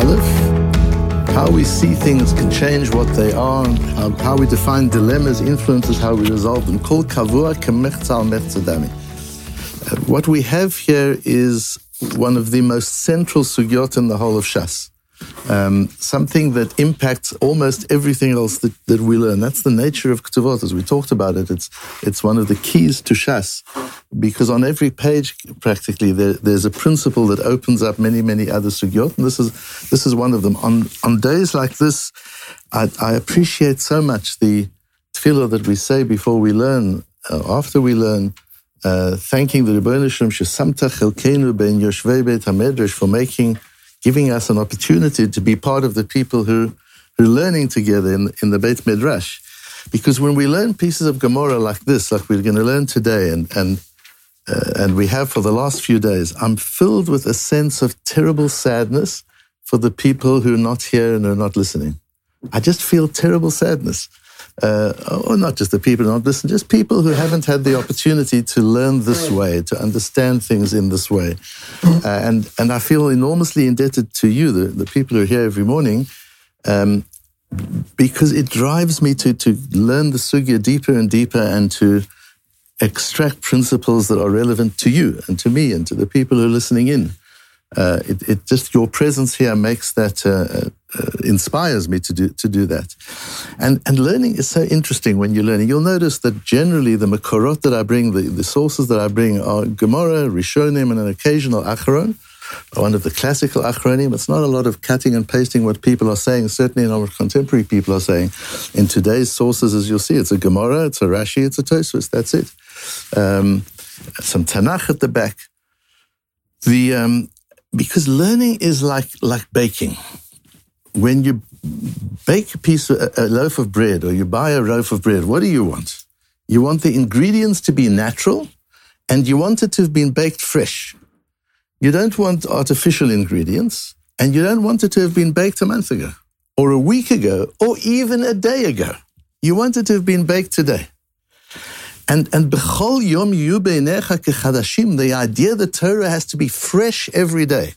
Aleph. How we see things can change what they are. How, how we define dilemmas influences how we resolve them. Kol Kavua. Uh, What we have here is one of the most central sugyot in the whole of Shas. Um, something that impacts almost everything else that, that we learn. That's the nature of Ketuvot, as we talked about it. It's it's one of the keys to Shas, because on every page, practically, there, there's a principle that opens up many, many other sugyot, and this is this is one of them. On on days like this, I, I appreciate so much the tefillah that we say before we learn, uh, after we learn, uh, thanking the Rebbeinu Shem Shesamta Chelkenu Ben Yoshvei Beit Hamedrash for making giving us an opportunity to be part of the people who, who are learning together in, in the Beit Midrash. Because when we learn pieces of Gemara like this, like we're going to learn today, and, and, uh, and we have for the last few days, I'm filled with a sense of terrible sadness for the people who are not here and are not listening. I just feel terrible sadness. Uh, or not just the people who not listening, just people who haven't had the opportunity to learn this way, to understand things in this way. Uh, and, and I feel enormously indebted to you, the, the people who are here every morning, um, because it drives me to, to learn the sugya deeper and deeper and to extract principles that are relevant to you and to me and to the people who are listening in. Uh, it, it just your presence here makes that uh, inspires me to do to do that, and and learning is so interesting when you're learning. You'll notice that generally the makorot that I bring, the, the sources that I bring, are Gemara, Rishonim, and an occasional Acharon, one of the classical Achronim. It's not a lot of cutting and pasting what people are saying. Certainly not what contemporary people are saying. In today's sources, as you'll see, it's a Gemara, it's a Rashi, it's a Tosfos. That's it. Um, some Tanakh at the back. The um, because learning is like like baking. When you bake a piece of a loaf of bread or you buy a loaf of bread, what do you want? You want the ingredients to be natural and you want it to have been baked fresh. You don't want artificial ingredients and you don't want it to have been baked a month ago or a week ago or even a day ago. You want it to have been baked today. And and b'chol yom yu beinecha kechadashim, the idea that Torah has to be fresh every day,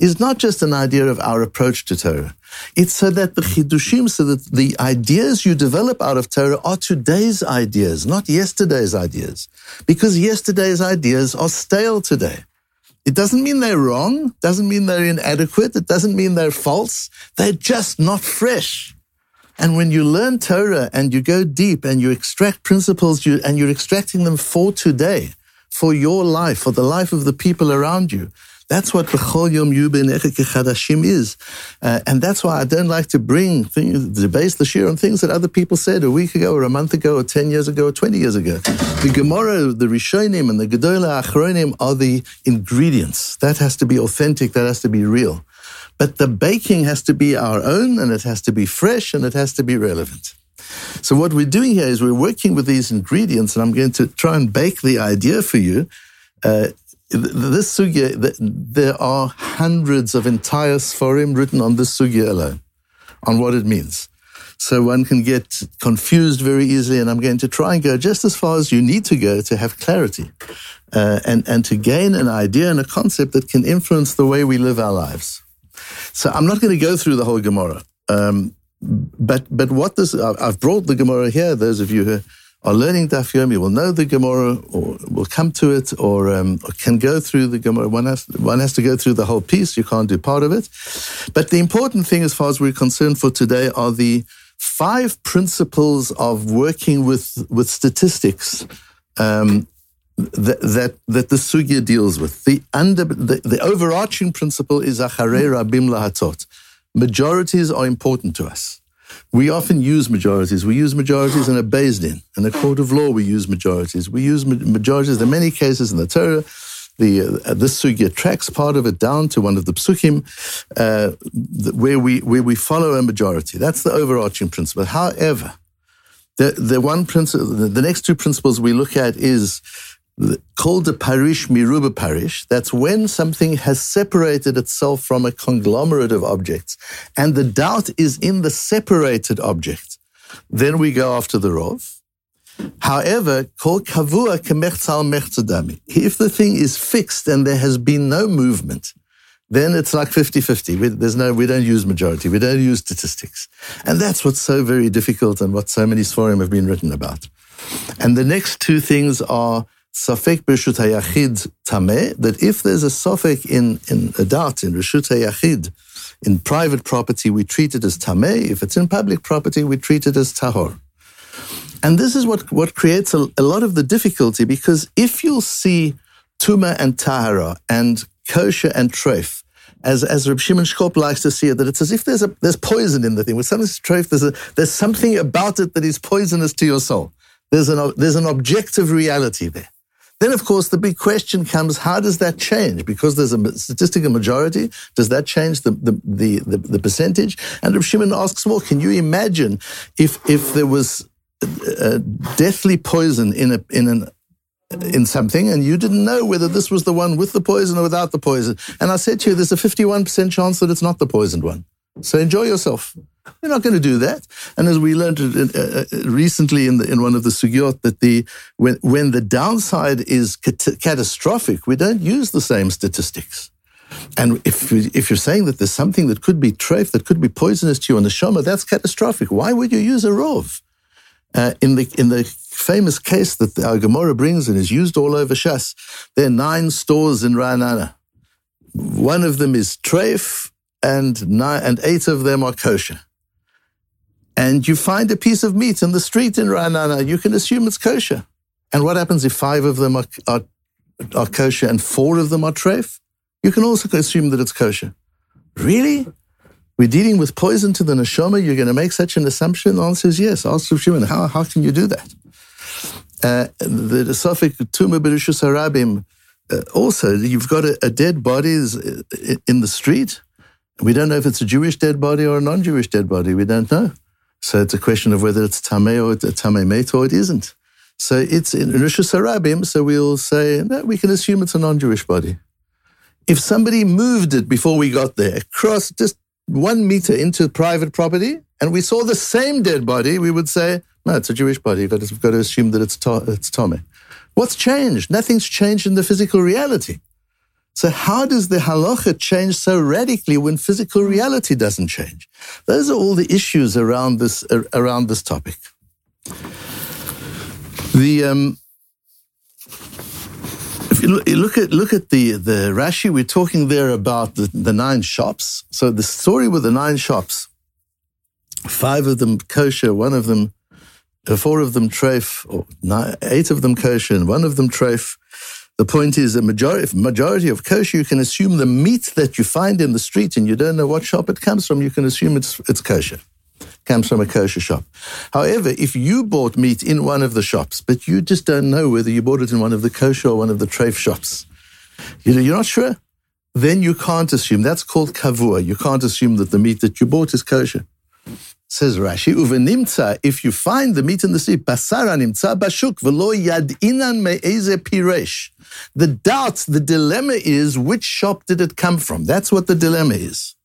is not just an idea of our approach to Torah. It's so that the chidushim, so that the ideas you develop out of Torah are today's ideas, not yesterday's ideas, because yesterday's ideas are stale today. It doesn't mean they're wrong, doesn't mean they're inadequate, it doesn't mean they're false. They're just not fresh. And when you learn Torah and you go deep and you extract principles you, and you're extracting them for today, for your life, for the life of the people around you, that's what B'chol Yom Yu Chadashim is. Uh, and that's why I don't like to bring things, debase the shir on things that other people said a week ago or a month ago or 10 years ago or 20 years ago. The Gemara, the Rishonim and the Gedola Achronim are the ingredients. That has to be authentic, that has to be real. But the baking has to be our own and it has to be fresh and it has to be relevant. So what we're doing here is we're working with these ingredients and I'm going to try and bake the idea for you. Uh, this sugya, there are hundreds of entire sforim written on this sugya alone, on what it means. So one can get confused very easily, and I'm going to try and go just as far as you need to go to have clarity uh, and, and to gain an idea and a concept that can influence the way we live our lives. So I'm not going to go through the whole Gemara. Um, but but what this I've brought the Gemara here. Those of you who are learning Daf Yomi will know the Gemara, or will come to it, or, um, or, can go through the Gemara. One has one has to go through the whole piece. You can't do part of it. But the important thing, as far as we're concerned for today, are the five principles of working with with statistics. Um, that, that that the sugya deals with. The under the, the overarching principle is acharei rabim lahatot. Majorities are important to us. We often use majorities. We use majorities in a Din. In a court of law, we use majorities. We use majorities in many cases in the Torah. The, uh, this sugya tracks part of it down to one of the psukim, uh, where we where we follow a majority. That's the overarching principle. However, the the one principle, the next two principles we look at is called a parish miruba parish. That's when something has separated itself from a conglomerate of objects, and the doubt is in the separated object. Then we go after the rov. However, called kavua kemechzal mechzadami. If the thing is fixed and there has been no movement, then it's like 50-50. We, there's no, we don't use majority. We don't use statistics. And that's what's so very difficult and what so many Sforim have been written about. And the next two things are Safek B'Rishut HaYachid Tameh, that if there's a Safek in, in a doubt in Rishut HaYachid, in private property, we treat it as Tameh. If it's in public property, we treat it as Tahor. And this is what, what creates a, a lot of the difficulty because if you'll see Tuma and Tahara and kosher and treif, as as Reb Shimon Shkop likes to see it, that it's as if there's a there's poison in the thing. With something's treif, there's a there's something about it that is poisonous to your soul. There's an there's an objective reality there. Then, of course, the big question comes: How does that change? Because there's a statistical majority. Does that change the the the, the, the percentage? And Reb Shimon asks, well, can you imagine if if there was a deathly poison in a in an in something and you didn't know whether this was the one with the poison or without the poison. And I said to you, there's a 51% chance that it's not the poisoned one. So enjoy yourself. You're not going to do that. And as we learned uh, uh, recently in, the, in one of the sugyot, that the when, when the downside is cat- catastrophic, we don't use the same statistics. And if, if you're saying that there's something that could be treif, that could be poisonous to you on the shoma, that's catastrophic. Why would you use a rov? Uh, in the in the famous case that our Gemara brings and is used all over Shas, there are nine stores in Ra'anana. One of them is treif, and nine, and eight of them are kosher. And you find a piece of meat in the street in Ra'anana, you can assume it's kosher. And what happens if five of them are, are, are kosher and four of them are treif? You can also assume that it's kosher. Really? We're dealing with poison to the neshama. You're going to make such an assumption? The answer is yes. Ask Rav Shimon, how, how can you do that? Uh, the, Safek Tuma Berishus Harabim, uh, also, you've got a, a dead body uh, in the street. We don't know if it's a Jewish dead body or a non-Jewish dead body. We don't know. So it's a question of whether it's Tameh or a Tameh Met or it isn't. So it's in Rishus Harabim, so we'll say, no, we can assume it's a non-Jewish body. If somebody moved it before we got there, across just one meter into private property and we saw the same dead body, we would say, no, it's a Jewish body. You've got to, you've got to assume that it's, to, it's. What's changed? Nothing's changed in the physical reality. So how does the halacha change so radically when physical reality doesn't change? Those are all the issues around this, around this topic. The, um, if you look at look at the the Rashi, we're talking there about the, the nine shops. So the story with the nine shops, five of them kosher, one of them, four of them treif, or nine, eight of them kosher, and one of them treif. The point is, a majority majority of kosher, you can assume the meat that you find in the street, and you don't know what shop it comes from. You can assume it's it's kosher comes from a kosher shop. However, if you bought meat in one of the shops, but you just don't know whether you bought it in one of the kosher or one of the treif shops, you know, you're not sure, then you can't assume. That's called kavua. You can't assume that the meat that you bought is kosher. Says Rashi, uvenimtza, if you find the meat in the street, basara nimtza bashuk, velo inan me'eze piresh. The doubt, the dilemma is, which shop did it come from? That's what the dilemma is.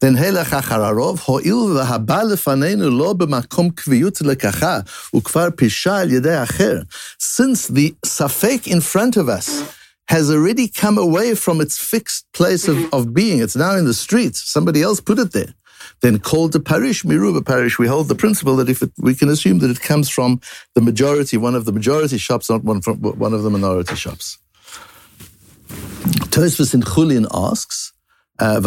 Then הלך אחר הואיל והבא לפנינו לא במקום קביעות לקחה, וכבר פישה על ידי אחר. Since the safek in front of us has already come away from its fixed place of, of being, it's now in the street, somebody else put it there. Then called the parish, Miruba parish, we hold the principle that if it, we can assume that it comes from the majority, one of the majority shops, not one from one of the minority shops. Tosfos in Chulin asks, uh,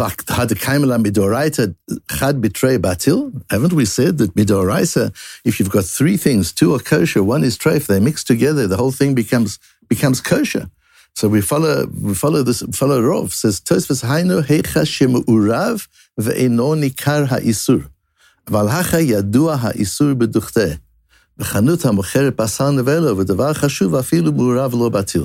batil? Haven't we said that midoraisa, if you've got three things, two are kosher, one is treif, they mix together, the whole thing becomes becomes kosher. So we follow we follow this follow Rov says Tosfos Hainu hecha urav ואינו ניכר האיסור, אבל הכה ידוע האיסור בדוכתה. בחנות המוכרת נבלו, ודבר חשוב אפילו בטיל.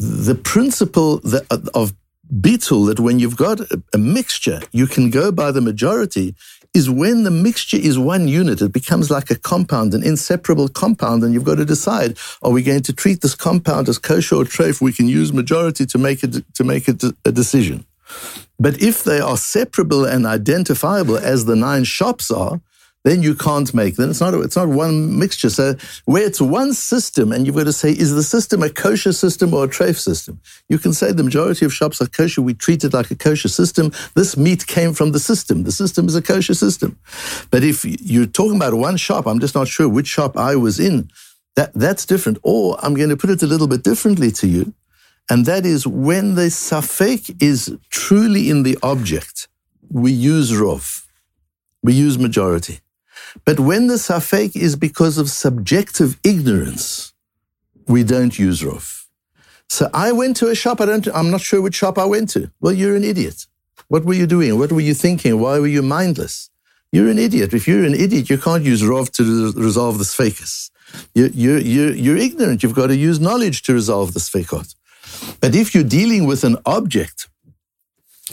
The principle that, of bitul that when you've got a mixture, you can go by the majority is when the mixture is one unit, it becomes like a compound, an inseparable compound, and you've got to decide: Are we going to treat this compound as kosher or treif? We can use majority to make it to make it a decision. But if they are separable and identifiable, as the nine shops are, then you can't make. them. it's not it's not one mixture. So where it's one system, and you've got to say, is the system a kosher system or a treif system? You can say the majority of shops are kosher. We treat it like a kosher system. This meat came from the system. The system is a kosher system. But if you're talking about one shop, I'm just not sure which shop I was in. That that's different. Or I'm going to put it a little bit differently to you, and that is when the safek is truly in the object, we use rov, we use majority. But when the safek is because of subjective ignorance, we don't use rov. So I went to a shop. I don't. I'm not sure which shop I went to. Well, you're an idiot. What were you doing? What were you thinking? Why were you mindless? You're an idiot. If you're an idiot, you can't use rov to resolve the sfekas. You're, you're, you're, you're ignorant. You've got to use knowledge to resolve the sfekot. But if you're dealing with an object,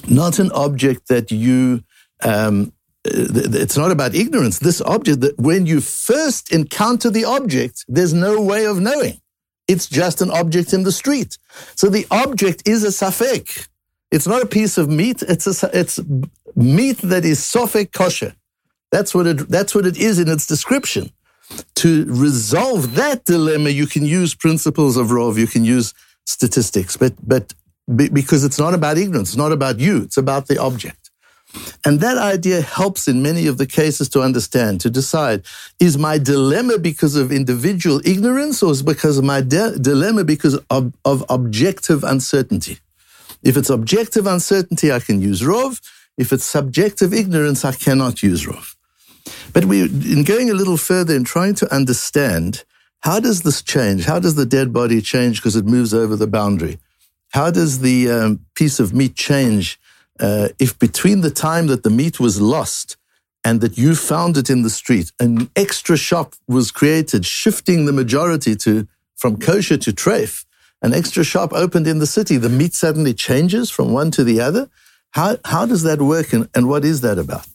not an object that you um, it's not about ignorance. This object, that when you first encounter the object, there's no way of knowing. It's just an object in the street. So the object is a safek. It's not a piece of meat. It's a, it's meat that is sofek kosher. That's what it, that's what it is in its description. To resolve that dilemma, you can use principles of Rov, you can use statistics, but, but because it's not about ignorance, it's not about you, it's about the object. And that idea helps in many of the cases to understand, to decide, is my dilemma because of individual ignorance or is because of my de- dilemma because of, of objective uncertainty? If it's objective uncertainty, I can use Rov. If it's subjective ignorance, I cannot use Rov. But we, in going a little further and trying to understand, how does this change? How does the dead body change because it moves over the boundary? How does the um, piece of meat change uh, if between the time that the meat was lost and that you found it in the street, an extra shop was created, shifting the majority to from kosher to treif, an extra shop opened in the city, the meat suddenly changes from one to the other. How, how does that work and, and what is that about?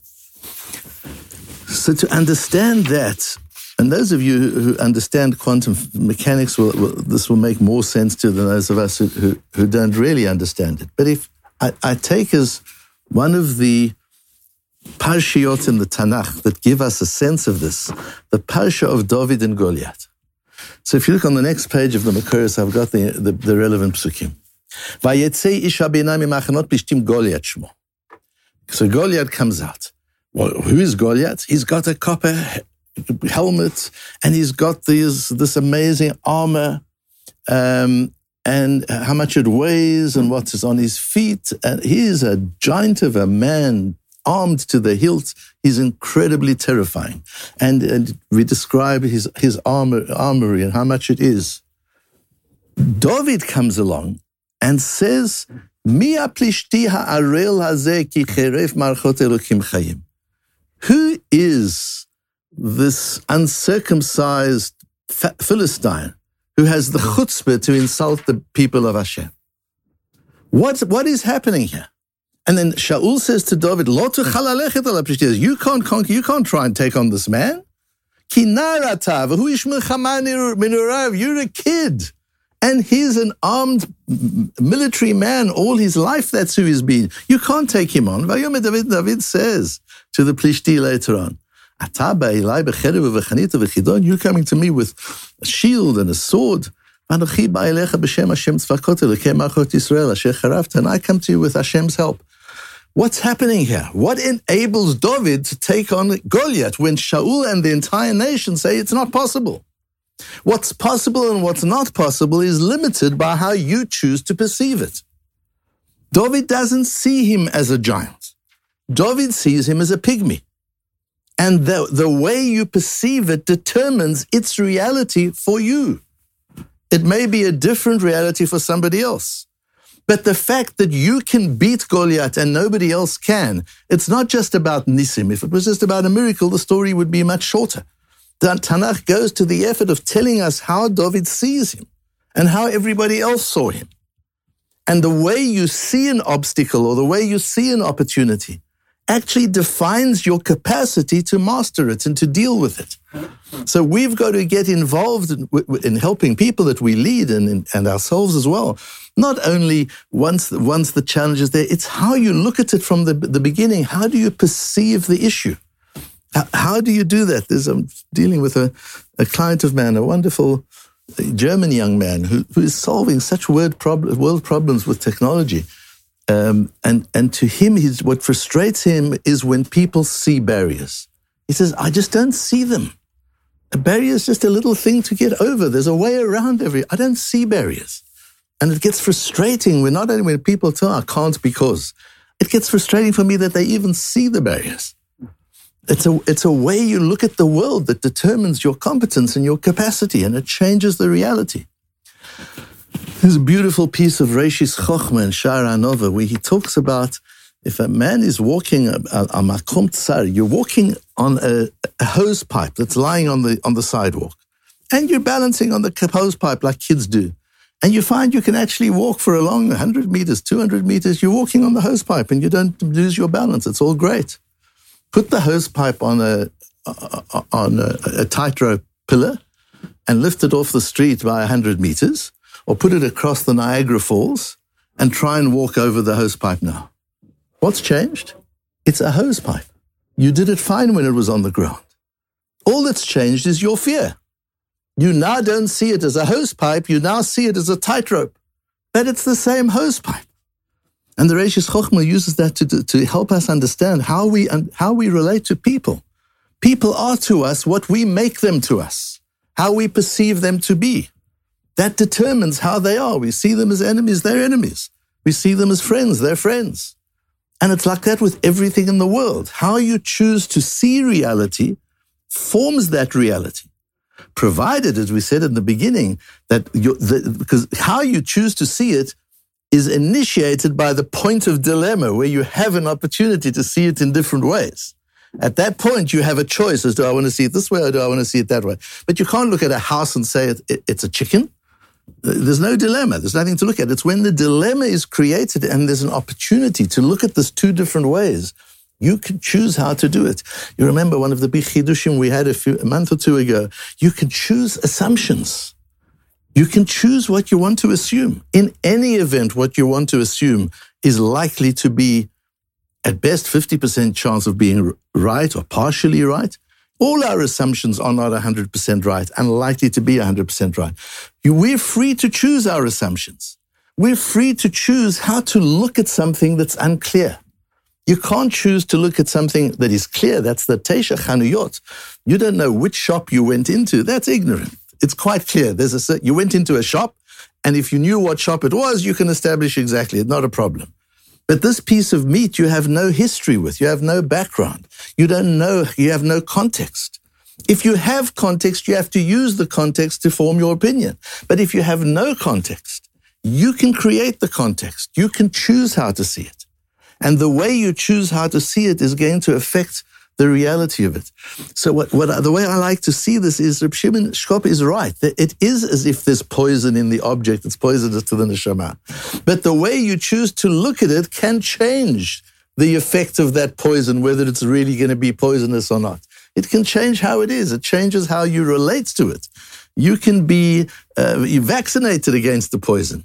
So to understand that, and those of you who understand quantum mechanics, will, will, this will make more sense to than those of us who, who, who don't really understand it. But if I, I take as one of the parshiot in the Tanakh that give us a sense of this, the parsha of David and Goliath. So if you look on the next page of the Makoros, I've got the, the, the relevant psukim. So Goliath comes out. Well, who is Goliath? He's got a copper helmet and he's got these, this amazing armor. Um, and how much it weighs and what is on his feet. And he is a giant of a man, armed to the hilt. He's incredibly terrifying. And, and we describe his, his armor, armory and how much it is. David comes along and says, Mi aplishti marchot elokim chayim. Who is this uncircumcised Philistine who has the mm. chutzpah to insult the people of Hashem. What, what is happening here? And then Shaul says to David, You can't conquer, you can't try and take on this man. You're a kid. And he's an armed military man all his life. That's who he's been. You can't take him on. David, David says to the Plishti later on, you're coming to me with a shield and a sword. And I come to you with Hashem's help. What's happening here? What enables David to take on Goliath when Shaul and the entire nation say it's not possible? What's possible and what's not possible is limited by how you choose to perceive it. David doesn't see him as a giant. David sees him as a pygmy. And the, the way you perceive it determines its reality for you. It may be a different reality for somebody else. But the fact that you can beat Goliath and nobody else can, it's not just about Nisim. If it was just about a miracle, the story would be much shorter. The Tanakh goes to the effort of telling us how David sees him and how everybody else saw him. And the way you see an obstacle or the way you see an opportunity actually defines your capacity to master it and to deal with it. So we've got to get involved in, in helping people that we lead and, and ourselves as well. Not only once, once the challenge is there, it's how you look at it from the, the beginning. How do you perceive the issue? How do you do that? There's, I'm dealing with a, a client of mine, a wonderful uh, German young man who, who is solving such world, prob- world problems with technology. Um, and, and to him, what frustrates him is when people see barriers. He says, I just don't see them. A barrier is just a little thing to get over. There's a way around every. I don't see barriers. And it gets frustrating when not only when people tell I can't because, it gets frustrating for me that they even see the barriers. It's a, it's a way you look at the world that determines your competence and your capacity, and it changes the reality. There's a beautiful piece of Reishis Chochma in Sha'ar HaAnava where he talks about if a man is walking a, a, makom tsar, you're walking on a, a, hose pipe that's lying on the on the sidewalk, and you're balancing on the hose pipe like kids do, and you find you can actually walk for a long 100 meters, 200 meters. You're walking on the hose pipe, and you don't lose your balance. It's all great. Put the hose pipe on a on a, a tightrope pillar, and lift it off the street by 100 meters, or put it across the Niagara Falls, and try and walk over the hose pipe now What's changed? It's a hose pipe. You did it fine when it was on the ground. All that's changed is your fear. You now don't see it as a hose pipe, you now see it as a tightrope. But it's the same hose pipe. And the Reishis Chochma uses that to, to help us understand how we, how we relate to people. People are to us what we make them to us, how we perceive them to be. That determines how they are. We see them as enemies, they're enemies. We see them as friends, they're friends. And it's like that with everything in the world. How you choose to see reality forms that reality. Provided, as we said in the beginning, that the, because how you choose to see it is initiated by the point of dilemma where you have an opportunity to see it in different ways. At that point, you have a choice as do I want to see it this way or do I want to see it that way? But you can't look at a house and say it, it, it's a chicken there's no dilemma. There's nothing to look at. It's when the dilemma is created and there's an opportunity to look at this two different ways. You can choose how to do it. You remember one of the big chidushim we had a, few, a month or two ago. You can choose assumptions. You can choose what you want to assume. In any event, what you want to assume is likely to be, at best, 50% chance of being right or partially right. All our assumptions are not 100% right and likely to be 100% right. We're free to choose our assumptions. We're free to choose how to look at something that's unclear. You can't choose to look at something that is clear. That's the Tesha Chanuyot. You don't know which shop you went into. That's ignorant. It's quite clear. There's a, you went into a shop, and if you knew what shop it was, you can establish exactly. It's not a problem. But this piece of meat you have no history with, you have no background, you don't know, you have no context. If you have context, you have to use the context to form your opinion. But if you have no context, you can create the context. You can choose how to see it. And the way you choose how to see it is going to affect the reality of it. So what, what the way I like to see this is Reb Shimon Shkop is right. It is as if there's poison in the object. It's poisonous to the neshama. But the way you choose to look at it can change the effect of that poison, whether it's really going to be poisonous or not. It can change how it is. It changes how you relate to it. You can be uh, vaccinated against the poison.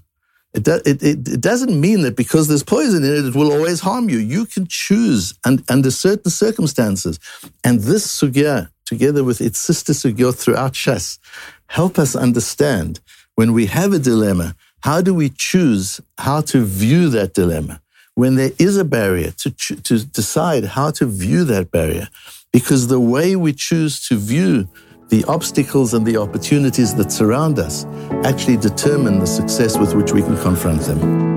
It, it, it, it, doesn't mean that because there's poison in it, it will always harm you. You can choose and, under certain circumstances. And this sugya, together with its sister sugya throughout Shas, help us understand when we have a dilemma, how do we choose how to view that dilemma? When there is a barrier, to, to decide how to view that barrier. Because the way we choose to view the obstacles and the opportunities that surround us actually determine the success with which we can confront them.